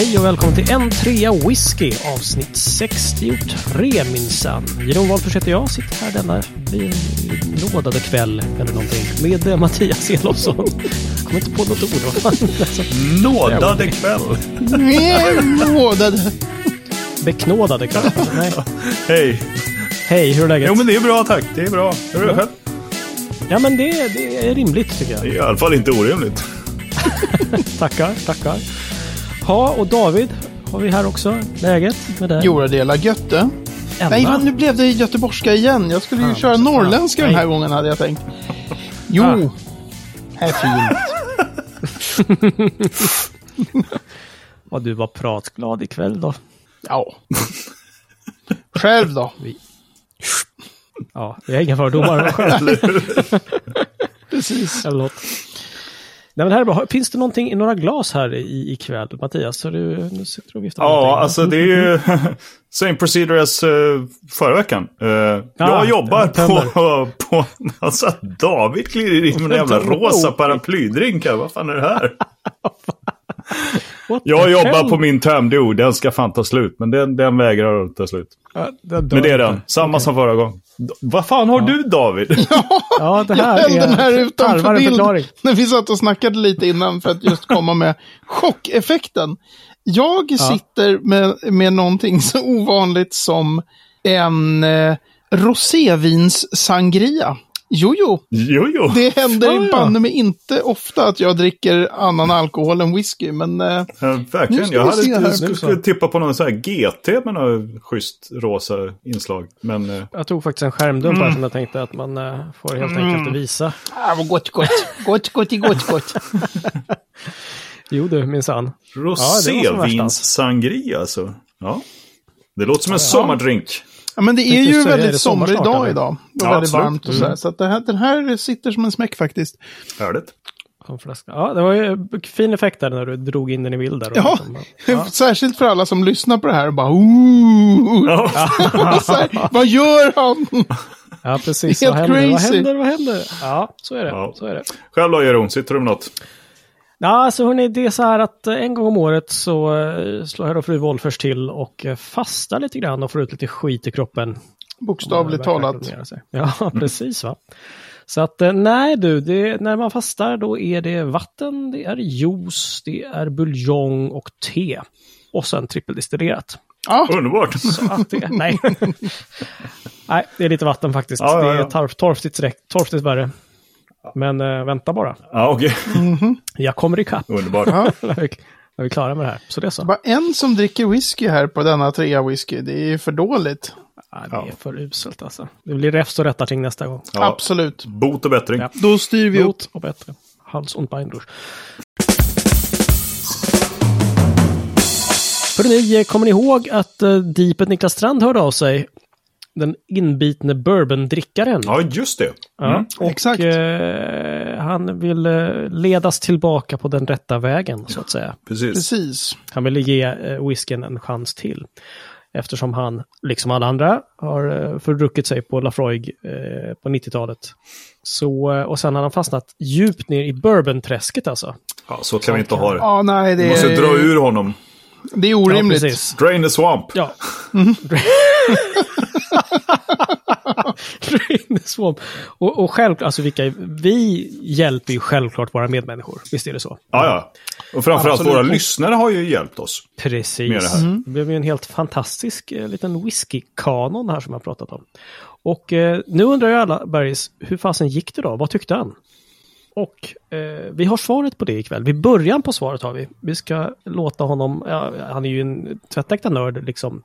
Hej och välkommen till en trea whisky avsnitt 63 minsann. Jeroen Wahlfors heter jag, sitter här denna nådade kväll eller någonting med eh, Mattias Elofsson. Jag kommer inte på något ord. Vad fan? Alltså, Nådade kväll. Nådade. beknådade kväll. Nej. Hej. Hej, hur är läget? Jo men det är bra tack. Det är bra. Hur är det själv? Ja men det, det är rimligt tycker jag. Det är i alla fall inte orimligt. Tackar, tackar. Ja, och David har vi här också. Läget med dig? Jora dela götte. Emma. Nej, men nu blev det göteborgska igen. Jag skulle ju köra norrländska den här gången hade jag tänkt. Jo, här är fint. Vad du var pratglad ikväll då. Ja. Själv då? Ja, jag har inga fördomar. Precis. Eller något. Nej, men här är bra. Finns det någonting i några glas här i, ikväll, Mattias? Så du, nu sitter du och viftar Ja, alltså det är ju same procedure as uh, förra veckan. Uh, jag jobbar ja, på, på... Alltså David kliver in med en jävla rosa paraplydrink här. Vad fan är det här? What Jag jobbar hell? på min Tamdo. Den ska fan ta slut. Men den, den vägrar att ta slut. Ja, den Men det är den. Samma Okej. som förra gången. Vad fan har du David? Ja, det Jag här höll är den här utanför bild förklaring. när vi satt och snackade lite innan för att just komma med chockeffekten. Jag sitter med, med någonting så ovanligt som en eh, rosévins sangria. Jo, jo, jo, jo. det händer Ja, ja. banne mig inte ofta att jag dricker annan alkohol än whisky, men eh, Ja, Nu verkligen. ska Jag vi hade se inte, här. skulle, skulle tippa på någon sån här GT med något schysst rosa inslag. Men eh, Jag tog faktiskt en skärmdump här som jag tänkte att man eh, får helt enkelt visa. ah, vad gott, gott, gott, gott, gott, gott. Jo du, minsann. rosévinssangria alltså. Ja. Det låter som en sommardrink. Ja, men det är ju är väldigt sommar somrig snart, dag eller? idag. Det är Ja, väldigt absolut. varmt och så här. Så att det här, den här sitter som en smäck faktiskt. Härligt. Ja, det var ju fin effekt där när du drog in den i bild där. och Ja, liksom, ja. särskilt för alla som lyssnar på det här och bara Ooh! Ja. här, Vad gör han? ja, precis. Är Vad helt händer? Vad crazy. händer? Vad händer? Ja, så är det. Ja. Så är det. Själv då Jeroen, sitter du med något? Ja, alltså hörni, det är så här att eh, en gång om året så eh, slår herr och fru Wolfers till och eh, fastar lite grann och får ut lite skit i kroppen. Bokstavligt talat. Ja, precis va. Så att nej du, det, när man fastar då är det vatten, det är juice, det är buljong och te. Och sen trippeldistillerat. Ja, Underbart. Det, nej. nej, det är lite vatten faktiskt. Ja, ja, Det är ja. torf, torftigt, torftigt värre. Men eh, vänta bara. Ja, okej. Jag kommer ikapp. Underbart. när, vi, när vi är klara med det här. Så det är så. bara en som dricker whisky här på denna trea whisky. Det är ju för dåligt. Ja, det är för uselt alltså. Det blir räfst och rättarting nästa gång. Ja. Absolut. Bot och bättring. Ja. Då styr vi upp. Bot och bättre. Hals und Beinbruch. Hörrni, kommer ni ihåg att uh, Deepet Niklas Strand hörde av sig? Den inbitne bourbondrickaren. Ja, just det. Ja, och exakt. eh, han vill eh, ledas tillbaka på den rätta vägen, så att säga. Precis. Precis. Han vill ge eh, whiskyn en chans till. Eftersom han, liksom alla andra, har eh, fördruckit sig på Lafroig eh, på 90-talet. Så, eh, och sen har han fastnat djupt ner i bourbonträsket alltså. Ja, så kan vi inte ha det. Ja, nej, det Vi måste dra ur honom. Det är Ja, orimligt. precis. Drain the swamp. Ja. Drain the swamp. Och, och självklart, alltså vilka, vi hjälper ju självklart våra medmänniskor. Visst är det så? Ja, ja. Och framförallt Absolut. våra lyssnare har ju hjälpt oss. Precis. med det här. Det blev ju en helt fantastisk eh, liten whisky-kanon här som jag pratat om. Och eh, nu undrar ju alla, Bergis, hur fasen gick det då? Vad tyckte han? Och eh, vi har svaret på det ikväll. Vid början på svaret har vi. Vi ska låta honom, ja, han är ju en tvättäkta nörd liksom.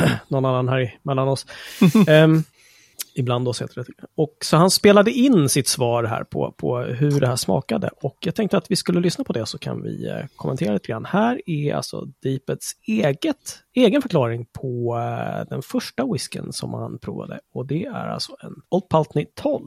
Någon annan här mellan oss. Ehm, ibland oss heter det. Och så han spelade in sitt svar här på, på hur det här smakade. Och jag tänkte att vi skulle lyssna på det så kan vi eh, kommentera lite grann. Här är alltså Deepets eget, egen förklaring på eh, den första whisken som han provade. Och det är alltså en Old Paltney 12.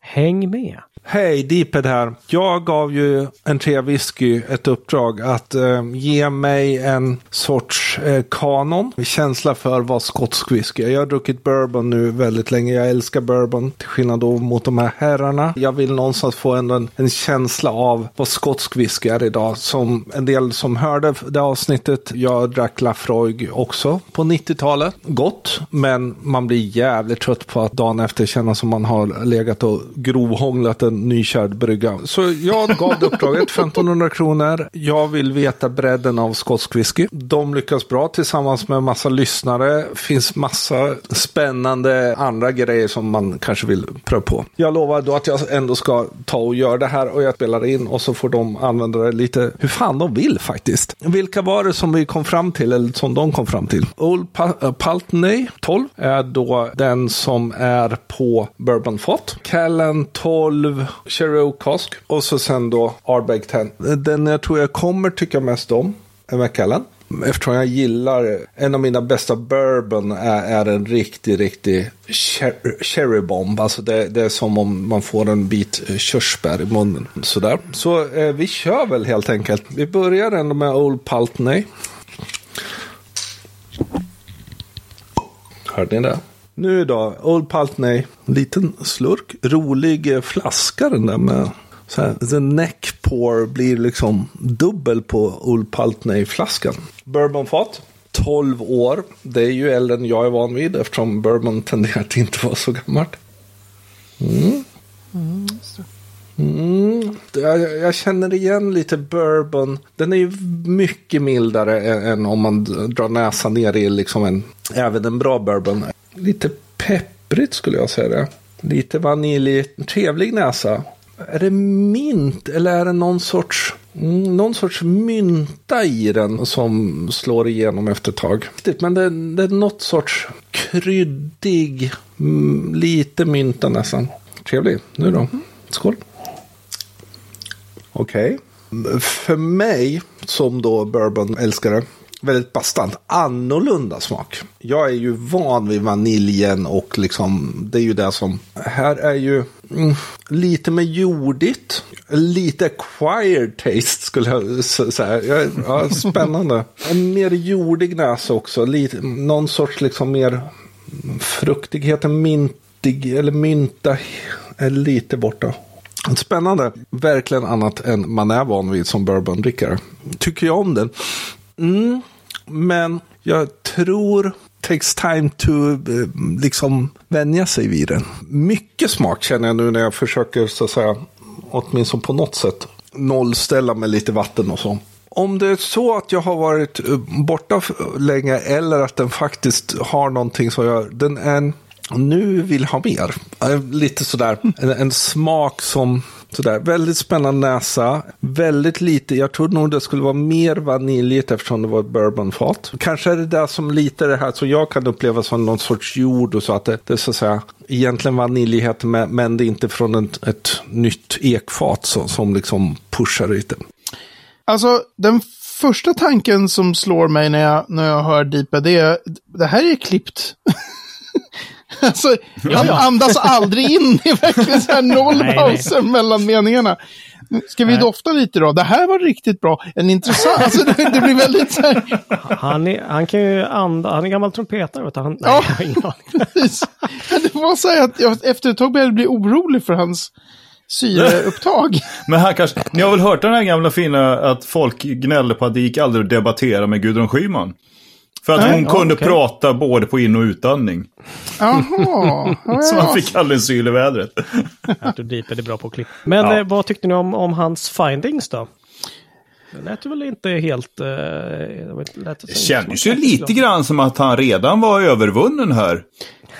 Häng med! Hej, Deeped här. Jag gav ju en tre whisky ett uppdrag att eh, ge mig en sorts eh, kanon. Känsla för vad skotsk whisky är. Jag har druckit bourbon nu väldigt länge. Jag jag älskar bourbon, till skillnad då mot de här herrarna. Jag vill någonstans få en, en, en känsla av vad skotsk whisky är idag. Som en del som hörde det avsnittet, jag drack Lafroig också på 90-talet. Gott, men man blir jävligt trött på att dagen efter känna som man har legat och grovhånglat en nykärd brygga. Så jag gav det uppdraget, 1500 kronor. Jag vill veta bredden av skotsk whisky. De lyckas bra tillsammans med massa lyssnare. Finns massa spännande andra grejer som man kanske vill pröva på. Jag lovar då att jag ändå ska ta och göra det här och jag spelar in och så får de använda det lite hur fan de vill faktiskt. Vilka var det som vi kom fram till eller som de kom fram till? Old pa uh, Paltney 12 är då den som är på Bourbon Fat. Callan 12 Cherry Kosk och så sen då Ardbeg 10. Eh, den jag tror jag kommer tycka mest om är McCallan. Eftersom jag gillar, en av mina bästa bourbon är, är en riktig, riktig cher- cherry bomb. Alltså det, det, är som om man får en bit körsbär i munnen. Sådär. Så eh, vi kör väl helt enkelt. Vi börjar ändå med Old Paltney. Hörde ni det? Nu då, Old Paltney. Liten slurk. Rolig flaska den där med så här, the neck pour blir liksom dubbel på Old Paltney-flaskan. Bourbonfat. 12 år. Det är ju äldre än jag är van vid eftersom bourbon tenderar att inte vara så gammalt. Mm. Mm. Jag, jag känner igen lite bourbon. Den är ju mycket mildare än, än om man drar näsan ner i liksom en, även en bra bourbon. Lite pepprigt skulle jag säga det. Lite vanilj, trevlig näsa. Är det mint eller är det någon sorts, mm, någon sorts mynta i den som slår igenom efter ett tag? Men det, det är något sorts kryddig, mm, lite mynta nästan. Trevlig. Nu då. Skål. Okej. Okay. För mig som då bourbon-älskare väldigt bastant annorlunda smak. Jag är ju van vid vaniljen och liksom det är ju det som här är ju mm, lite mer jordigt. Lite acquired taste skulle jag säga. Ja, spännande. En mer jordig näsa också. Lite, någon sorts liksom mer fruktigheten mintig eller mynta är lite borta. Spännande. Verkligen annat än man är van vid som bourbondrickare. Tycker jag om den. Mm, men jag tror takes time to eh, liksom vänja sig vid den. Mycket smak känner jag nu när jag försöker så att säga åtminstone på något sätt nollställa med lite vatten och så. Om det är så att jag har varit eh, borta länge eller att den faktiskt har någonting som jag, den är nu vill ha mer. Eh, lite sådär, en, en smak som Sådär, väldigt spännande näsa. Väldigt lite, jag trodde nog det skulle vara mer vaniljigt eftersom det var ett bourbonfat. Kanske är det där som lite det här som jag kan uppleva som någon sorts jord och så att det, det är så att säga egentligen vaniljighet men det är inte från ett, ett nytt ekfat så, som liksom pushar lite. Alltså den första tanken som slår mig när jag, när jag hör Deepa det är det här är klippt. Alltså, han andas aldrig in. Det är verkligen så här noll pauser mellan meningarna. Ska vi dofta lite då? Det här var riktigt bra. En intressant... Alltså, det, blir väldigt så här... Han, är, han kan ju anda... Han är gammal trumpetare. Vet du. Han, nej, ja, jag precis. Det var så här att jag efter ett tag började bli orolig för hans syreupptag. Men han kanske... Ni har väl hört den här gamla fina att folk gnällde på att det gick aldrig att debattera med Gudrun Schyman? För att Nej, hon kunde okay. prata både på in och utandning. Jaha. Ja, så man fick aldrig en syl i vädret. Arthur Deep är bra på att klippa. Men ja. eh, vad tyckte ni om, om hans findings då? Det lät väl inte helt... Eh, det, det kändes ju lite grann som att han redan var övervunnen här.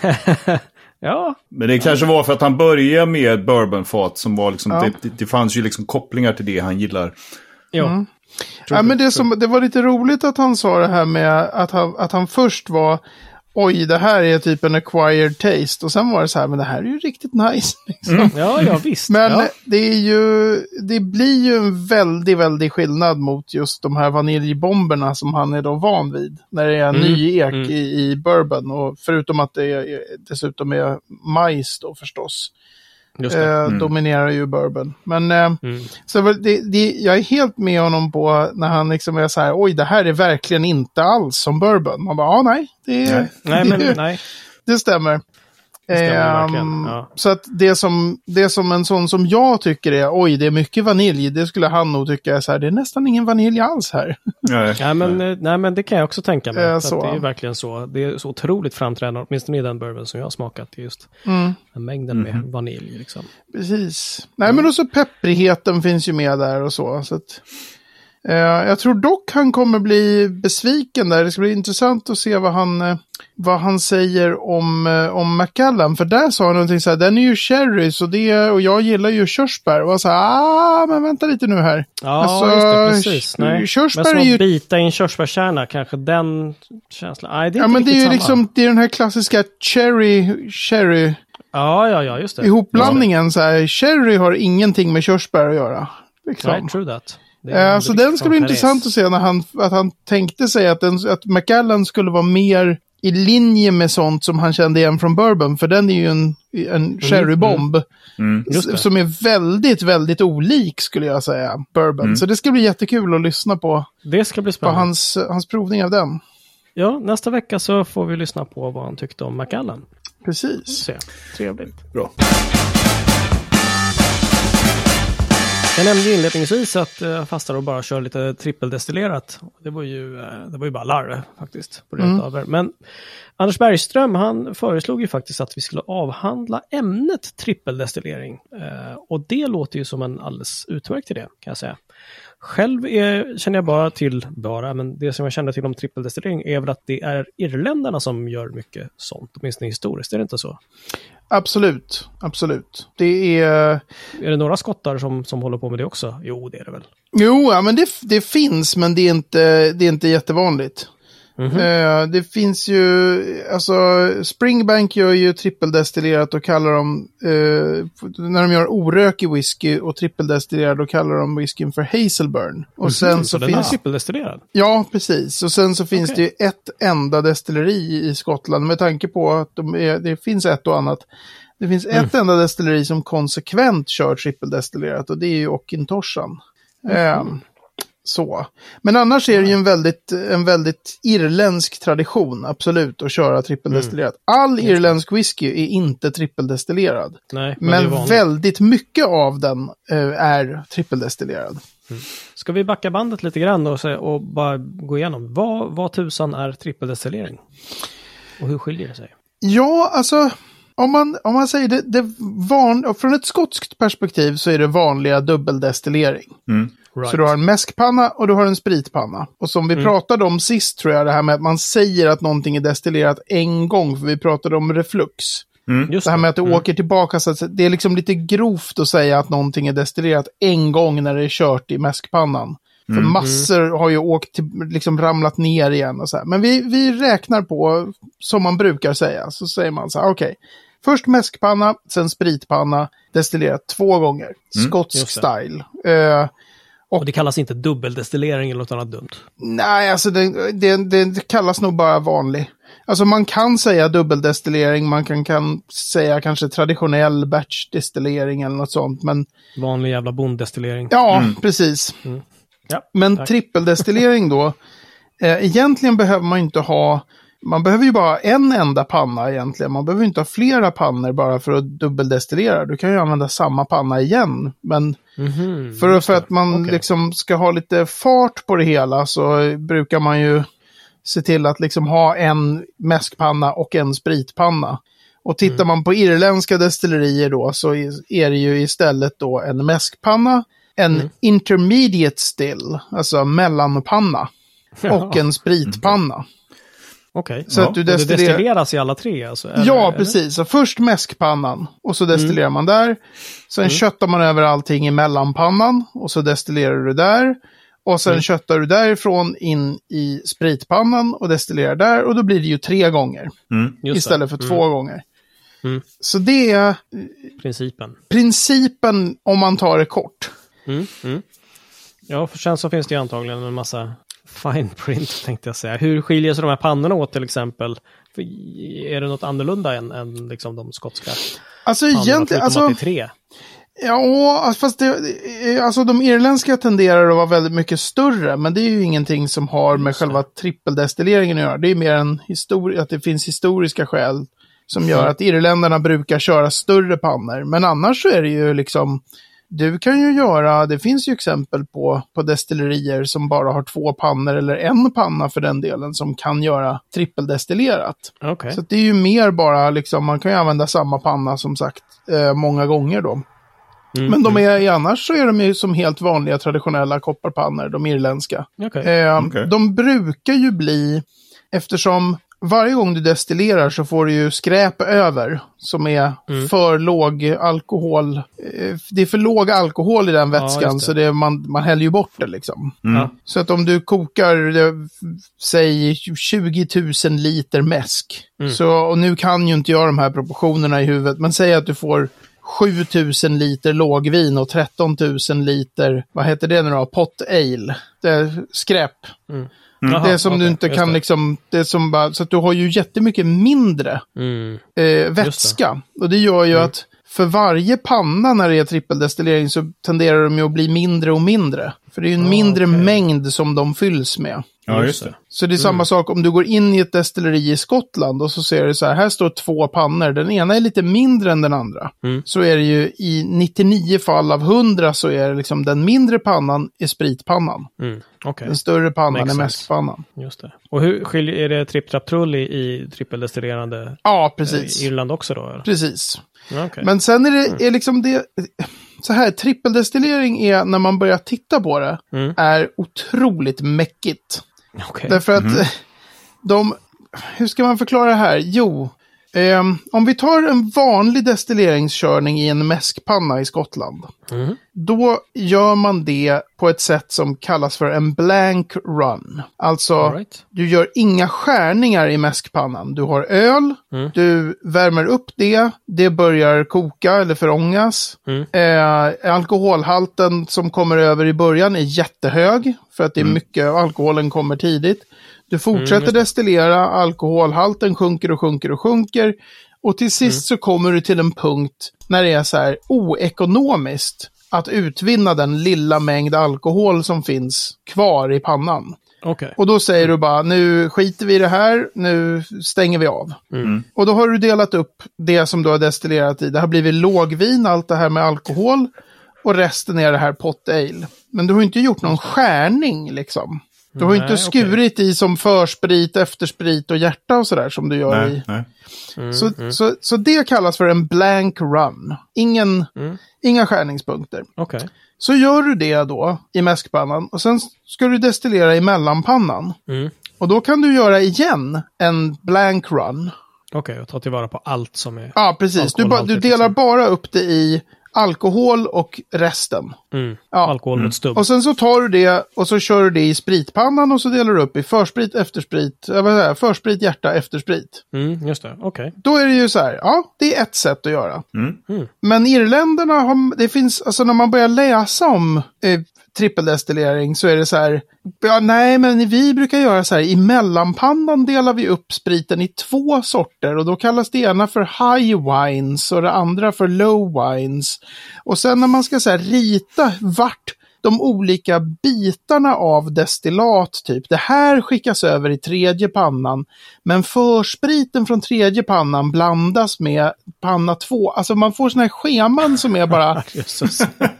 ja. Men det kanske var för att han började med bourbonfat som var liksom... Ja. Det, det, fanns ju liksom kopplingar till det han gillar. Ja. Mm. Ja, men det, som, det var lite roligt att han sa det här med att han, att han först var oj, det här är typ en acquired taste. Och sen var det så här, men det här är ju riktigt nice. Liksom. Mm. Ja, ja, visst. Men ja. det är ju, det blir ju en väldigt, väldigt skillnad mot just de här vaniljbomberna som han är då van vid. När det är en mm. ny ek mm. i, i bourbon. Och förutom att det är, dessutom är majs då förstås. Eh, mm. dominerar ju bourbon. Men eh, mm. så det, det, jag är helt med honom på när han liksom är så här, oj det här är verkligen inte alls som bourbon. Man bara, ja nej. Det, nej. nej, men, nej. det stämmer. Stämmer Ehm. Ja. Så att det som, det som en sån som jag tycker är, oj, det är mycket vanilj, det skulle han nog tycka är så här, det är nästan ingen vanilj alls här. Nej. Nej men, eh, nej, men det kan jag också tänka mig. Att så. Det är verkligen så. Det är så otroligt framträdande, åtminstone i den bourbon som jag har smakat. Just Mm, den mängden med vanilj. Liksom. precis. Nej, men också pepprigheten finns ju med där och så. så att, eh, jag tror dock han kommer bli besviken där. Det ska bli intressant att se vad han, eh, vad han säger om, eh, om Macallan. För där sa han någonting så här, den är ju sherry så det, och jag gillar ju körsbär. Och så här, ah, men vänta lite nu här. Ja, Alltså, just det, precis. Nej. körsbär men som är ju- att bita i en körsbärskärna, kanske den känslan. Nej, det är Ja, men det är ju samma. liksom, det är den här klassiska cherry, cherry Ja, ja, ja, just det. ihopblandningen. Så här, cherry har ingenting med körsbär att göra. Liksom. Nej, true that. Eh, så den ska bli intressant att se när han, att han tänkte sig att, den, att Macallan skulle vara mer i linje med sånt som han kände igen från Bourbon. För den är ju en, en sherrybomb. Mm. Det. Som är väldigt, väldigt olik skulle jag säga, Bourbon. Så det ska bli jättekul att lyssna på, Det ska bli på spännande. hans, hans provning av den. Ja, nästa vecka så får vi lyssna på vad han tyckte om Macallan. Precis. Se. Trevligt. Bra. Jag nämnde ju inledningsvis att jag fastnar och bara kör lite trippeldestillerat. Det var ju, eh, det var ju bara larv faktiskt. På Mm. över. Men Anders Bergström han föreslog ju faktiskt att vi skulle avhandla ämnet trippeldestillering. Eh, och det låter ju som en alldeles utmärkt idé kan jag säga. Själv är, känner jag bara till, bara, men det som jag känner till om trippeldestillering är väl att det är irländarna som gör mycket sånt, åtminstone historiskt, är det inte så? Absolut, absolut. Det är... Är det några skottar som, som håller på med det också? Jo, det är det väl. Jo, ja, men det, det finns, men det är inte, det är inte jättevanligt. Eh, det finns ju, alltså Springbank gör ju trippeldestillerat och kallar dem, eh, när de gör orökig whisky och trippeldestillerad då kallar de whiskyn för Hazelburn. Och sen Mm, så den är finns, trippeldestillerad? ja precis, och sen så finns Okej. det ju ett enda destilleri i Skottland med tanke på att de är, det finns ett och annat. Det finns ett enda destilleri som konsekvent kör trippeldestillerat och det är ju Ockintoshan. Eh, så. Men annars är det ju en väldigt, en väldigt irländsk tradition, absolut, att köra trippeldestillerat. All irländsk whisky är inte trippeldestillerad. Nej, men, Men väldigt mycket av den eh, är trippeldestillerad. Ska vi backa bandet lite grann och, se, och bara gå igenom. Vad, vad tusan är trippeldestillering? Och hur skiljer det sig? Ja, alltså, om man, om man säger det, det van, från ett skotskt perspektiv så är det vanliga dubbeldestillering. Right. Så du har en mäskpanna och du har en spritpanna. Och som vi Mm. pratade om sist tror jag, det här med att man säger att någonting är destillerat en gång, för vi pratade om reflux. Just Det här med att det Mm. åker tillbaka, så att det är liksom lite grovt att säga att någonting är destillerat en gång när det är kört i mäskpannan. För massor har ju åkt, till, liksom ramlat ner igen och så här. Men vi, vi räknar på, som man brukar säga, så säger man så här, okej. Först mäskpanna, sen spritpanna, destillerat två gånger. Skotsk just det. style. Eh, Och det kallas inte dubbeldestillering eller något annat dumt. Nej, alltså det, det, det kallas nog bara vanlig. Alltså man kan säga dubbeldestillering, man kan, kan säga kanske traditionell batchdestillering eller något sånt. Men Vanlig jävla bonddestillering. ja, precis. Ja, Men tack. trippeldestillering då, eh, egentligen behöver man inte ha, man behöver ju bara en enda panna egentligen. Man behöver inte ha flera pannor bara för att dubbeldestillera. Du kan ju använda samma panna igen. Men för, just för det. att man Okej. liksom ska ha lite fart på det hela så brukar man ju se till att liksom ha en mäskpanna och en spritpanna. Och tittar Mm. man på irländska destillerier då så är det ju istället då en mäskpanna, en Mm. intermediate still, alltså mellanpanna, och en spritpanna. Okej. Så Ja. att du Och det destilleras i alla tre alltså? eller- Ja, eller? precis. Så först mäskpannan och så destillerar Mm. man där. Sen köttar man över allting i mellanpannan och så destillerar du där. Och sen Mm. köttar du därifrån in i spritpannan och destillerar där. Och då blir det ju tre gånger det. istället för två gånger. Mm. Så det är Principen. principen om man tar det kort. Mm. Mm. Ja, för sen så finns det ju antagligen en massa fine print tänkte jag säga. Hur skiljer sig de här pannorna åt till exempel? För Är det något annorlunda än, än liksom de skotska Alltså egentligen, alltså, att det är tre. ja, fast det, alltså de irländska tenderar att vara väldigt mycket större, men det är ju ingenting som har med själva trippeldestilleringen att göra. Det är mer en historia, att det finns historiska skäl som gör att irländarna brukar köra större pannor. Men annars så är det ju liksom, du kan ju göra, det finns ju exempel på, på destillerier som bara har två pannor eller en panna för den delen som kan göra trippeldestillerat. Okej. Så det är ju mer bara liksom, man kan ju använda samma panna som sagt eh, många gånger då. Mm, Men de är, annars så är de ju som helt vanliga traditionella kopparpannor, de irländska. Okej. Eh, Okej. De brukar ju bli, eftersom varje gång du destillerar så får du ju skräp över som är Mm. för låg alkohol. Eh, Det är för låg alkohol i den Ja, vätskan just det. så det, man, man häller ju bort det liksom. Ja. Så att om du kokar, eh, säg 20 000 liter mäsk. Mm. Så, och nu kan ju inte jag de här proportionerna i huvudet, men säg att du får 7 000 liter lågvin och 13 000 liter, vad heter det nu då, pot ale. Det är skräp. Jaha, det är som du okej, inte kan det. liksom, det är som bara, så att du har ju jättemycket mindre Mm. eh, vätska. Och det gör ju att för varje panna när det är trippeldestillering så tenderar de ju att bli mindre och mindre. För det är ju en Ah, mindre okej. mängd som de fylls med. Ja, just det. Så det är samma sak om du går in i ett destilleri i Skottland och så ser du så här, här står två pannor, den ena är lite mindre än den andra. Mm. Så är det ju i 99 fall av 100 så är det liksom den mindre pannan är spritpannan. Mm. Okej, Den större pannan Makes är sense. mäskpannan. just det. Och hur skiljer, är det tripp trapp trull i, i trippeldestillerande Ja, eh, precis. Irland också då? Eller? Precis. Okej. Men sen är det är liksom det, så här, trippeldestillering är, när man börjar titta på det, Mm. är otroligt mäckigt. Okej. Därför att eh, de, hur ska man förklara det här? Jo, ehm, om vi tar en vanlig destilleringskörning i en mäskpanna i Skottland. Mhm. Då gör man det på ett sätt som kallas för en blank run. Alltså, All right. du gör inga skärningar i mäskpannan. Du har öl, Mm. du värmer upp det, det börjar koka eller förångas. Mm. Eh, alkoholhalten som kommer över i början är jättehög, för att det är mycket, alkoholen kommer tidigt. Du fortsätter Mm, destillera, alkoholhalten sjunker och sjunker och sjunker. Och till sist Mm. så kommer du till en punkt när det är så här oekonomiskt att utvinna den lilla mängd alkohol som finns kvar i pannan. Okej. Och då säger du bara, nu skiter vi i det här, nu stänger vi av. Mm. Och då har du delat upp det som du har destillerat i. Det har blivit lågvin, allt det här med alkohol. Och resten är det här pot ale. Men du har inte gjort någon skärning liksom. Du har Nej, inte skurit i som försprit, eftersprit och hjärta och sådär som du gör i. Nej, nej. Mm, Så, Så, så det kallas för en blank run. Ingen, Mm. Inga skärningspunkter. Okej. Så gör du det då i mäskpannan och sen ska du destillera i mellanpannan. Mm. Och då kan du göra igen en blank run. Okej, och ta tillvara på allt som är... Ja, precis. Du, ba, du delar liksom. bara upp det i alkohol och resten. Mm. Ja. Alkohol mot stubb. Och sen så tar du det och så kör du det i spritpannan och så delar du upp i försprit, eftersprit, äh, vad säger försprit, hjärta, eftersprit. Mm, just det, okej. Då är det ju så här, ja, det är ett sätt att göra. Mm. Men irländarna har, det finns, alltså när man börjar läsa om eh, trippeldestillering så är det så här, ja nej men vi brukar göra så här, i mellanpannan delar vi upp spriten i två sorter och då kallas det ena för high wines och det andra för low wines. Och sen när man ska så här rita vart de olika bitarna av destillat, typ det här skickas över i tredje pannan, men förspriten från tredje pannan blandas med panna två. Alltså man får sådana här scheman som är bara,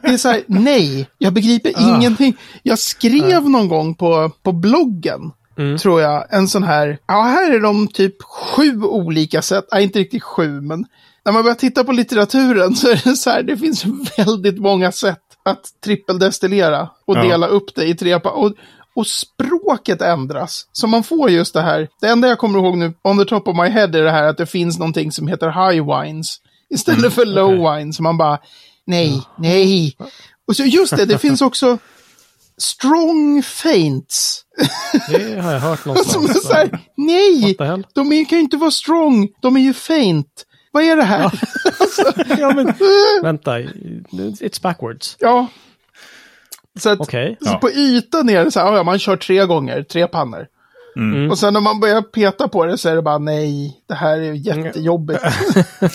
det är så här, nej, jag begriper ingenting. Jag skrev någon gång på, på bloggen, Mm. tror jag, en sån här, ja här är de typ sju olika sätt, nej inte riktigt sju, men när man börjar titta på litteraturen så är det så här, det finns väldigt många sätt att trippeldestillera och Ja. dela upp det i tre och, och språket ändras. Så man får just det här, det enda jag kommer ihåg nu, on the top of my head, är det här att det finns någonting som heter high wines istället för low okej. wines. Man bara, nej, nej. Och så just det, det finns också strong faints. Det har jag hört Som är någonstans. så här, nej, de kan ju inte vara strong, de är ju faint. Vad är det här? ja, men vänta. It's backwards. Ja. Så, att, Okej. så på ytan är det så här, ja, man kör tre gånger, tre pannor. Mm. Och sen när man börjar peta på det så är det bara nej, det här är jättejobbigt.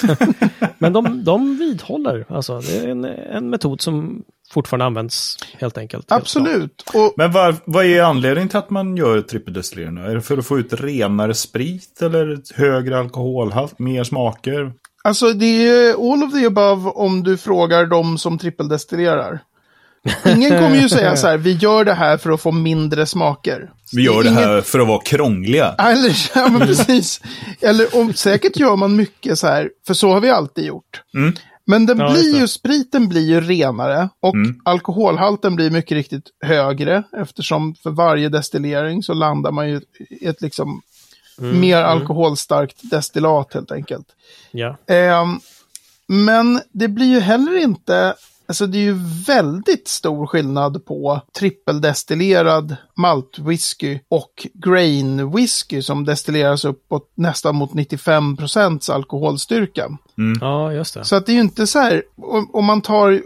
Men de, de vidhåller. Alltså, det är en, en metod som fortfarande används helt enkelt. Absolut. Och, Men var, vad är anledningen till att man gör trippeldestillering? Är det för att få ut renare sprit eller högre alkoholhalt, mer smaker? alltså det är all of the above om du frågar dem som trippeldestillerar. Ingen kommer ju säga så här, vi gör det här för att få mindre smaker. Vi gör det ingen- här för att vara krångliga. Eller, ja, men precis. Eller om, säkert gör man mycket så här, för så har vi alltid gjort. Mm. Men den Ja, blir ju, spriten blir ju renare och alkoholhalten blir mycket riktigt högre eftersom för varje destillering så landar man ju i ett liksom mer alkoholstarkt destillat helt enkelt. Ja. Ehm, men det blir ju heller inte, alltså det är ju väldigt stor skillnad på trippeldestillerad maltwhisky och grain whisky som destilleras uppåt nästan mot 95% alkoholstyrka. Ja, just det. Så att det är ju inte så här, om, man tar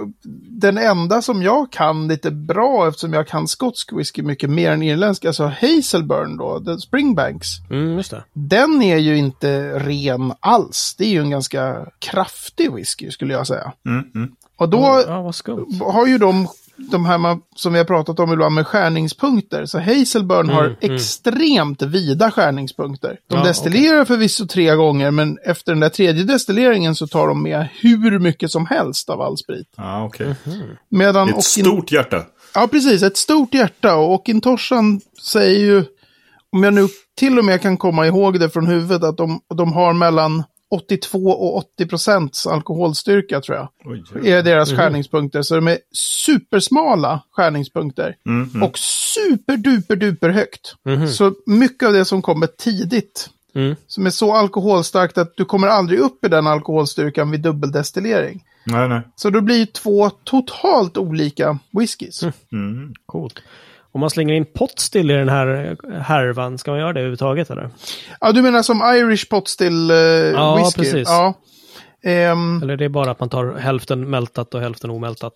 den enda som jag kan lite bra eftersom jag kan skotsk whisky mycket mer än irländsk, alltså Hazelburn då, den Springbanks. Mm, just det. Den är ju inte ren alls. Det är ju en ganska kraftig whisky skulle jag säga. Mm, mm. Och då Ja, har ju de, de här man, som vi har pratat om ibland med skärningspunkter. Så Hazelburn har extremt vida skärningspunkter. De Ja, destillerar förvisso tre gånger, men efter den där tredje destilleringen så tar de med hur mycket som helst av all sprit. Ja, okej. Medan Ett Okin- stort hjärta. Ja, precis. Ett stort hjärta. Och Okintoshan säger ju, om jag nu till och med kan komma ihåg det från huvudet, att de, de har mellan 82 och 80 procents alkoholstyrka tror jag. Oj. Är deras skärningspunkter. Så de är supersmala skärningspunkter. Mm, Och superduper duper högt. Så mycket av det som kommer tidigt. Mm. Som är så alkoholstarkt att du kommer aldrig upp i den alkoholstyrkan vid dubbeldestillering. Nej, nej. Så då blir två totalt olika whiskys. Mm. Coolt. Om man slänger in potstill i den här härvan, ska man göra det överhuvudtaget eller? Ja, du menar som Irish pot still eh, Ja, whisky? precis. Ja, Ehm, Eller det är bara att man tar hälften mältat och hälften omältat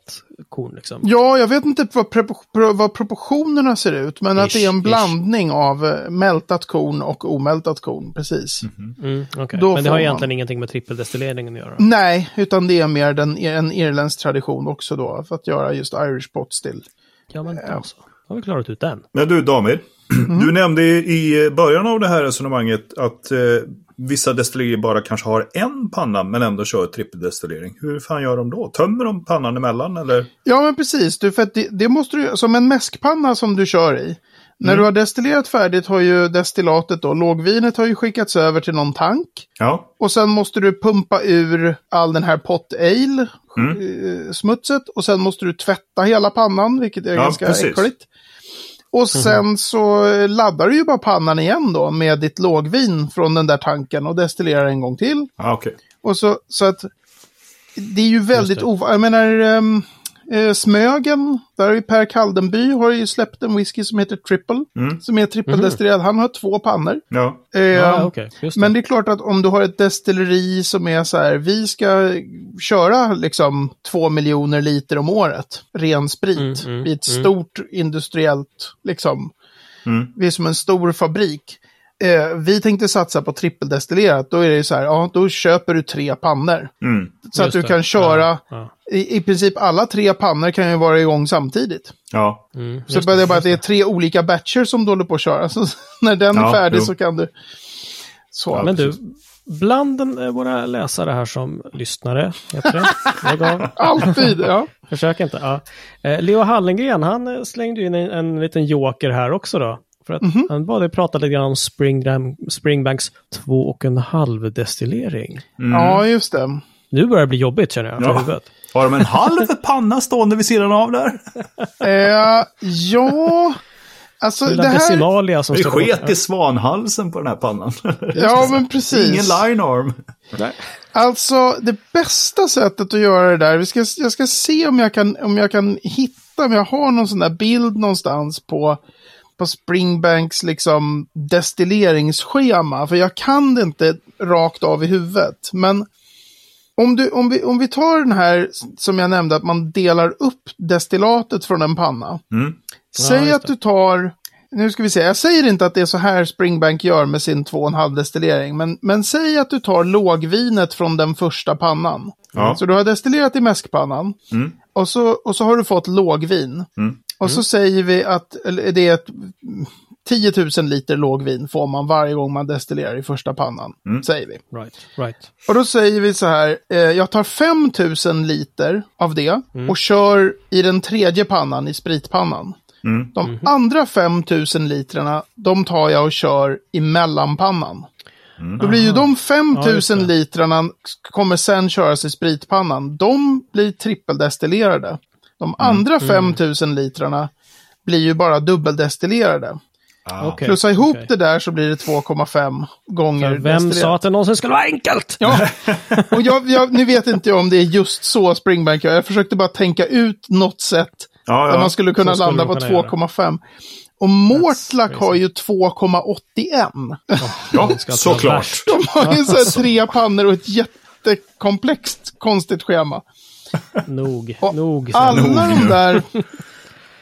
korn liksom? ja, jag vet inte vad, vad proportionerna ser ut, men att det är en Ish, ish. blandning av eh, mältat korn och omältat korn, precis. Mm, okej. Då Men det har man- egentligen ingenting med trippeldestilleringen att göra? Nej, utan det är mer den, en irländsk tradition också då, för att göra just Irish pot still. Ja, men alltså. Då har vi klarat ut den. Men du David, du nämnde i början av det här resonemanget att eh, vissa destillerier bara kanske har en panna men ändå kör trippeldestillering. Hur fan gör de då? Tömmer de pannan emellan eller? Ja, men precis. Du, för att det, det måste du, som en mäskpanna som du kör i. När du har destillerat färdigt har ju destillatet då, lågvinet har ju skickats över till någon tank. Ja, Och sen måste du pumpa ur all den här pot ale, eh, smutset. Och sen måste du tvätta hela pannan, vilket är Ja, ganska precis. äckligt. Och sen så eh, laddar du ju bara pannan igen då med ditt lågvin från den där tanken och destillerar en gång till. ja okej. Och så, så att det är ju väldigt ovanligt. Jag menar, um, eh, Smögen, där är Per Kaldenby, har ju släppt en whisky som heter Triple. Som är trippeldestillerad. Han har två pannor. Ja. Eh, Ja, det. Men det är klart att om du har ett destilleri som är så här, vi ska köra liksom två miljoner liter om året ren sprit. Mm, mm, vi är ett stort industriellt, liksom, Mm. vi är som en stor fabrik. Eh, vi tänkte satsa på trippeldestillerat, då är det ju så här, ja, då köper du tre pannor. Mm. Så att du det. kan köra, Ja, ja. I, i princip alla tre pannor kan ju vara igång samtidigt. Ja. Mm, Så det är bara att det är tre olika batcher som du håller på att köra. Så när den är Ja, färdig jo. så kan du... Så. Men du, bland den, eh, våra läsare här som lyssnare, heter det. Alltid, ja. försök inte. Ja. Eh, Leo Hallengren, han eh, slängde in en, en liten joker här också då. För att Mhm. han bad dig prata lite grann om Springdam, Springbanks två och en halv destillering. Ja, just det. Nu börjar det bli jobbigt känner jag, Ja. huvudet. Har de en halv panna stående vid sidan av där? Eh, ja, alltså Lilla det här... som Det sket i svanhalsen på den här pannan. Ja, men precis. Ingen linearm. Alltså, det bästa sättet att göra det där, vi ska, jag ska se om jag kan, om jag kan hitta, om jag har någon sån där bild någonstans på, på Springbanks liksom destilleringsschema. För jag kan det inte rakt av i huvudet. Men om, du, om, vi, om vi tar den här som jag nämnde, att man delar upp destillatet från en panna. Mm. Säg att du tar, nu ska vi se, jag säger inte att det är så här Springbank gör med sin 2,5 destillering, men, men säg att du tar lågvinet från den första pannan. Ja. Så du har destillerat i mäskpannan. och, så, och så har du fått lågvin. Mm. Och så säger vi att det är ett, 10 000 liter lågvin får man varje gång man destillerar i första pannan. Mm. Säger vi. Right, right. Och då säger vi så här, eh, jag tar 5 000 liter av det Mm. och kör i den tredje pannan, i spritpannan. Mm. De Mhm. andra 5 000 litrarna, de tar jag och kör i mellanpannan. Mm. Då blir ju de 5 Ja, just 000 det. litrarna kommer sen köras i spritpannan. De blir trippeldestillerade. De andra Mm. 5 000 litrarna blir ju bara dubbeldestillerade. Ah. Okej, Plussa ihop okej. det där så blir det 2,5 gånger För vem destillerat. sa att det någonsin skulle vara enkelt? Ja, och jag, jag, nu vet inte jag om det är just så Springbank gör. Jag försökte bara tänka ut något sätt Ja, där ja. man skulle kunna skulle landa på kunna göra. 2,5. Och Mortlack har ju 2,81. ja såklart. De har ju så här tre pannor och ett jättekomplext konstigt schema. Nog, nog. Alla nog de där,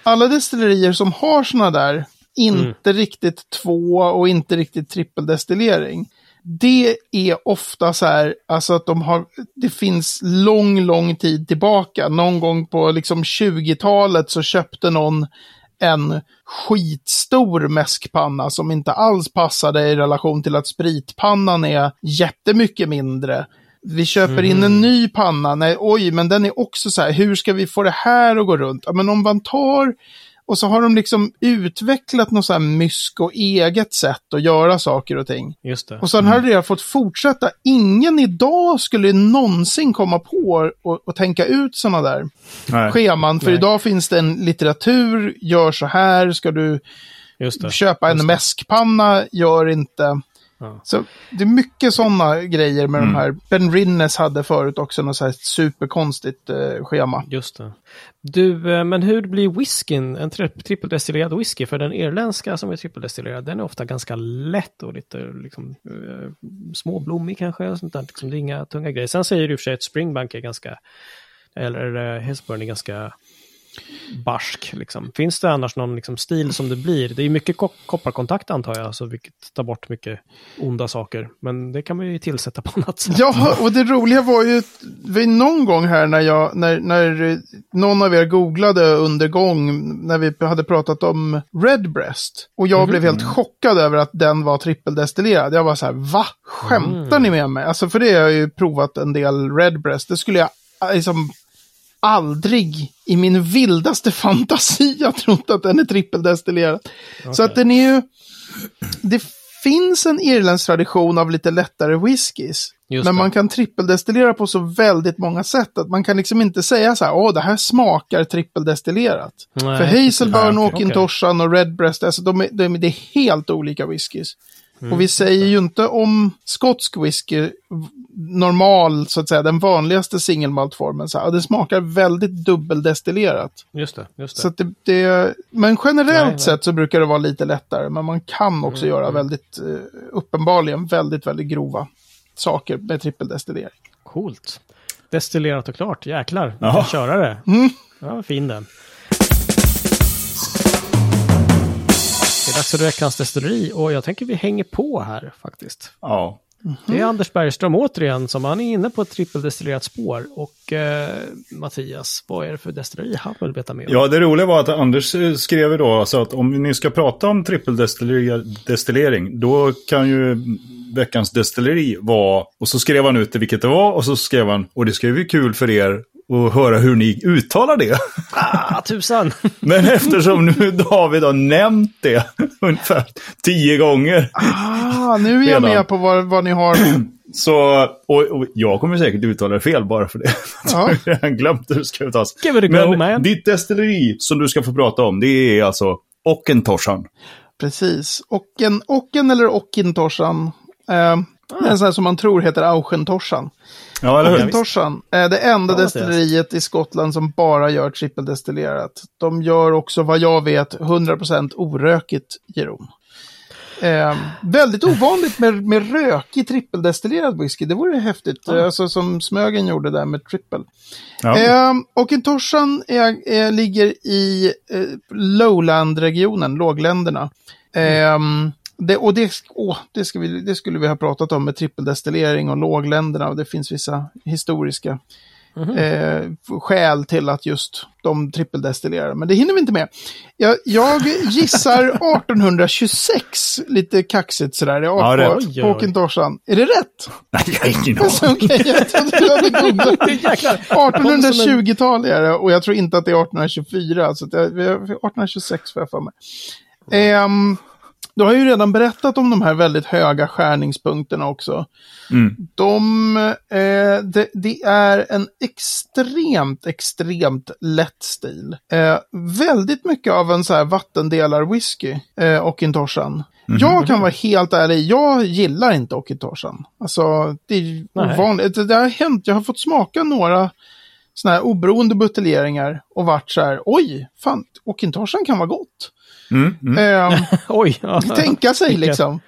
alla destillerier som har sådana där, inte Mm. riktigt två och inte riktigt trippeldestillering. Det är ofta så här, alltså att de har, det finns lång, lång tid tillbaka. Någon gång på liksom 20-talet så köpte någon en skitstor mäskpanna som inte alls passade i relation till att spritpannan är jättemycket mindre. Vi köper in en ny panna, nej oj, men den är också så här, hur ska vi få det här att gå runt? Ja, men om man tar och så har de liksom utvecklat något så här mysk och eget sätt att göra saker och ting. Just det. Och sen hade det fått fortsätta. Ingen idag skulle någonsin komma på och, och tänka ut sådana där Nej. scheman. För Nej. idag finns det en litteratur, gör så här, ska du köpa en mäskpanna, gör inte. Ja. Så det är mycket sådana grejer med Mm. de här. Ben Rinnes hade förut också något så här superkonstigt eh, schema. Just det. Du, eh, men hur blir whiskyn en tri- trippeldestillerad whisky? För den irländska som är trippeldestillerad, den är ofta ganska lätt och lite liksom, eh, småblommig kanske. Och sånt där. Liksom, det är inga tunga grejer. Sen säger du i och för sig att Springbank är ganska, eller uh, Hillsburn är ganska barsk. Liksom. Finns det annars någon liksom, stil som det blir? Det är mycket ko- kopparkontakt antar jag, så vilket tar bort mycket onda saker. Men det kan man ju tillsätta på annat sätt. Ja, och det roliga var ju att vi någon gång här när jag, när, när någon av er googlade under gång, när vi hade pratat om Redbreast. Och jag blev helt chockad över att den var trippeldestillerad. Jag var så här, va? Skämtar ni med mig? Alltså för det har jag ju provat en del Redbreast. Det skulle jag eh, liksom aldrig i min vildaste fantasi ha trott att den är trippeldestillerad. Så att den är ju, det finns en irländsk tradition av lite lättare whiskys. Just men det. man kan trippeldestillera på så väldigt många sätt att man kan liksom inte säga så här, åh, det här smakar trippeldestillerat. Nej, För Hazelburn, och okej. Okintoshan och Redbreast, alltså de är, de, det är helt olika whiskys. Mm. och vi säger ju inte om skotsk whisky, normal, så att säga, den vanligaste singelmaltformen, så här, "Ja, det smakar väldigt dubbeldestillerat. Just det, just det. Så att det, det, men generellt Nej, nej. sett så brukar det vara lite lättare, men man kan också Mm, göra väldigt, eh, uppenbarligen väldigt, väldigt grova saker med trippeldestillering. Coolt. Destillerat och klart, jäklar. Kan köra det. Mm. Ja, fin den. Det är dags för veckans destilleri och jag tänker vi hänger på här faktiskt. Ja. Det är Anders Bergström återigen som han är inne på ett trippeldestillerat spår. Och eh, Mattias, vad är det för destilleri han vill veta mer om? Ja, det roliga var att Anders eh, skrev då alltså att om ni ska prata om trippeldestillering, då kan ju veckans destilleri vara, och så skrev han ut det vilket det var, och så skrev han, och det ska ju bli kul för er att höra hur ni uttalar det. Ah, tusan! Men eftersom nu David har nämnt det ungefär tio gånger, Ah, nu är jag Redan. med på vad, vad ni har. så, och, och jag kommer säkert uttala det fel bara för det. Ja. Jag har glömt hur det ska uttalas. Give it a go, Men man. ditt destilleri som du ska få prata om, det är alltså Ockentoshan. Precis. Ocken, Ocken eller Ockintoshan. Eh, en sån här som man tror heter Auchentoshan. Ja, eller hur? Ockintoshan är det enda Ja, destilleriet i Skottland som bara gör trippeldestillerat. De gör också vad jag vet 100% orökigt Jeroen. Eh, väldigt ovanligt med, med rökig trippeldestillerad whisky. Det vore häftigt. Eh, Alltså som Smögen gjorde där med trippel. Ja. Eh, och Intoshan är, är, ligger i eh, Lowland-regionen, lågländerna. Eh, det, och det, åh, det, vi, det skulle vi ha pratat om med trippeldestillering och lågländerna. Och det finns vissa historiska eh, skäl till att just de trippeldestillerar. Men det hinner vi inte med. Jag, jag gissar 1826, lite kaxigt sådär, ja, Ja, det- på, oj, på oj. Åkintoshan. Är det rätt? Nej, jag har ingen aning. Okej, jag trodde du hade googlat. Jäklar. 1820-tal är det och jag tror inte att det är 1824. Så har- 1826 får jag för mig. Ehm, du har ju redan berättat om de här väldigt höga skärningspunkterna också. Mm. De, eh, det, det är en extremt, extremt lätt stil. Eh, väldigt mycket av en så här vattendelar-whisky, eh, Okintoshan. Jag kan vara helt ärlig, jag gillar inte Okintoshan. Alltså, det är Nej. ovanligt. Det, det har hänt, jag har fått smaka några sådana här oberoende buteljeringar och varit så här, oj, fan, Okintoshan kan vara gott. Mm. Mm. Ehm, Oj. Ja. tänka sig liksom.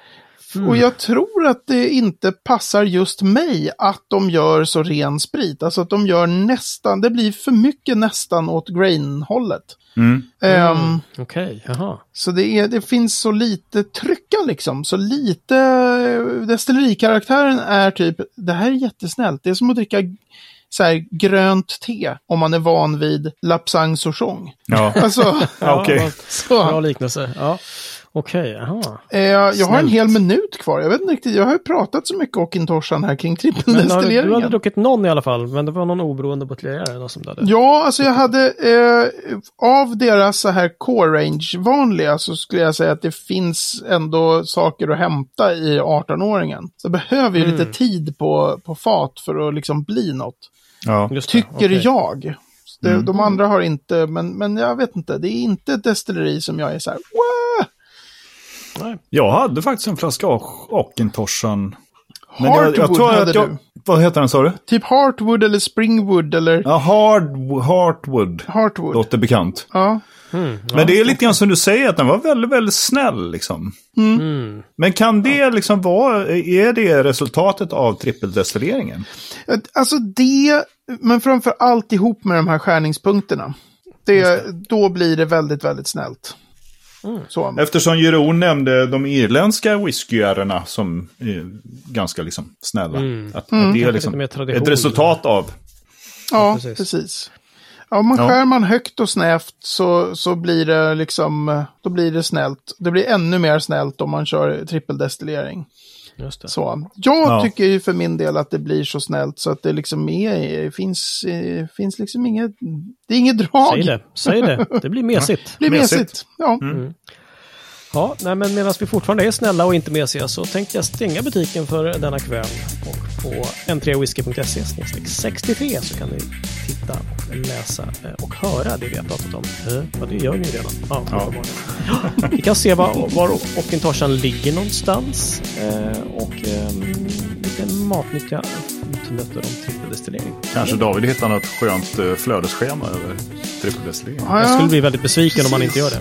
Mm. Och jag tror att det inte passar just mig att de gör så ren sprit. Alltså att de gör nästan, det blir för mycket nästan åt grain-hållet. Mm. Ehm, Okej, jaha. så det, är, det finns så lite trycka liksom. Så lite, eh, destillerikaraktären är typ, det här är jättesnällt. Det är som att dricka så här, grönt te om man är van vid lapsang souchong. Ja. Alltså, Ja, okej. så. Bra liknelse. Ja. Okej, jaha. Eh, jag har en Snällt. hel minut kvar. Jag vet inte riktigt, jag har ju pratat så mycket Okintoshan här kring har, du- du hade trippeldestilleringen. druckit någon i alla fall, men det var någon oberoende buteljerare något som hade. Ja, alltså jag hade, eh, av deras så här core range vanliga så skulle jag säga att det finns ändå saker att hämta i 18-åringen. Så jag behöver ju Mm. lite tid på, på fat för att liksom bli något. Ja. Tycker okej. jag. Det, Mm. De andra har inte, men, men jag vet inte. Det är inte ett destilleri som jag är så här, Wah! Nej. Jag hade faktiskt en flaska Ockintorsan. Men jag, Heartwood jag tror hade att jag, du. Vad heter den sa du? Typ Heartwood eller Springwood eller Ja, Hard, Heartwood. Heartwood. Låter bekant. Ja. Mm, ja. Men det är lite grann som du säger, att den var väldigt, väldigt snäll liksom. Mm. Men kan det liksom vara, är det resultatet av trippeldestilleringen? Alltså det, men framför allt ihop med de här skärningspunkterna. Det, Då blir det väldigt, väldigt snällt. Mm. Så. Eftersom Jeroen nämnde de irländska whiskyärerna som är ganska liksom snälla. Mm. Att, att det är liksom ett resultat av. Ja, precis. precis. Ja, om man Ja. skär man högt och snävt så, så blir det liksom, då blir det snällt. Det blir ännu mer snällt om man kör trippeldestillering. Just det. Så. Jag Ja. tycker ju för min del att det blir så snällt så att det liksom är, finns, eh, finns liksom inget, det är inget drag. Säg det, säg det. Det blir mesigt. Det blir Mesigt. mesigt. Ja. Ja, nej, men medan vi fortfarande är snälla och inte mesiga så tänkte jag stänga butiken för denna kväll. Och på n3whisky.se 63 så kan ni titta, läsa eh, och höra det vi har pratat om. Eh, Ja, det gör ni ju redan. Ja, Ja. Vi kan se var, var Ockintorshan ligger någonstans. Eh, och eh, lite matnyttiga utnötter om trippeldestillering. Kanske David hittar något skönt flödesschema över trippeldestilleringen. Ja, Jag ja. skulle bli väldigt besviken om man inte gör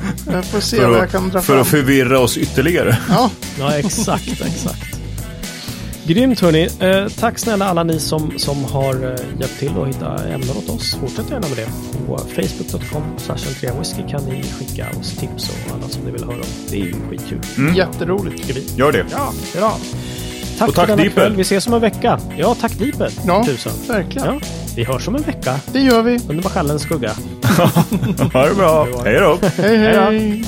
Grymt hörni. Eh, tack snälla alla ni som, som har eh, hjälpt till att hitta ämnen åt oss. Fortsätt gärna med det. På facebook.com whisky kan ni skicka oss tips och annat som ni vill höra om. Det är ju skitkul. jätteroligt. Tycker vi. Gör det. Ja, bra. Tack, Och tack, för denna Deeper. kväll. Vi ses om en vecka. Ja, tack Deeper. Ja, Tusen. verkligen. Ja, vi hörs om en vecka Det gör vi. under marschallens skugga. Ha det bra. Hej då. Hej, Hej då. hej.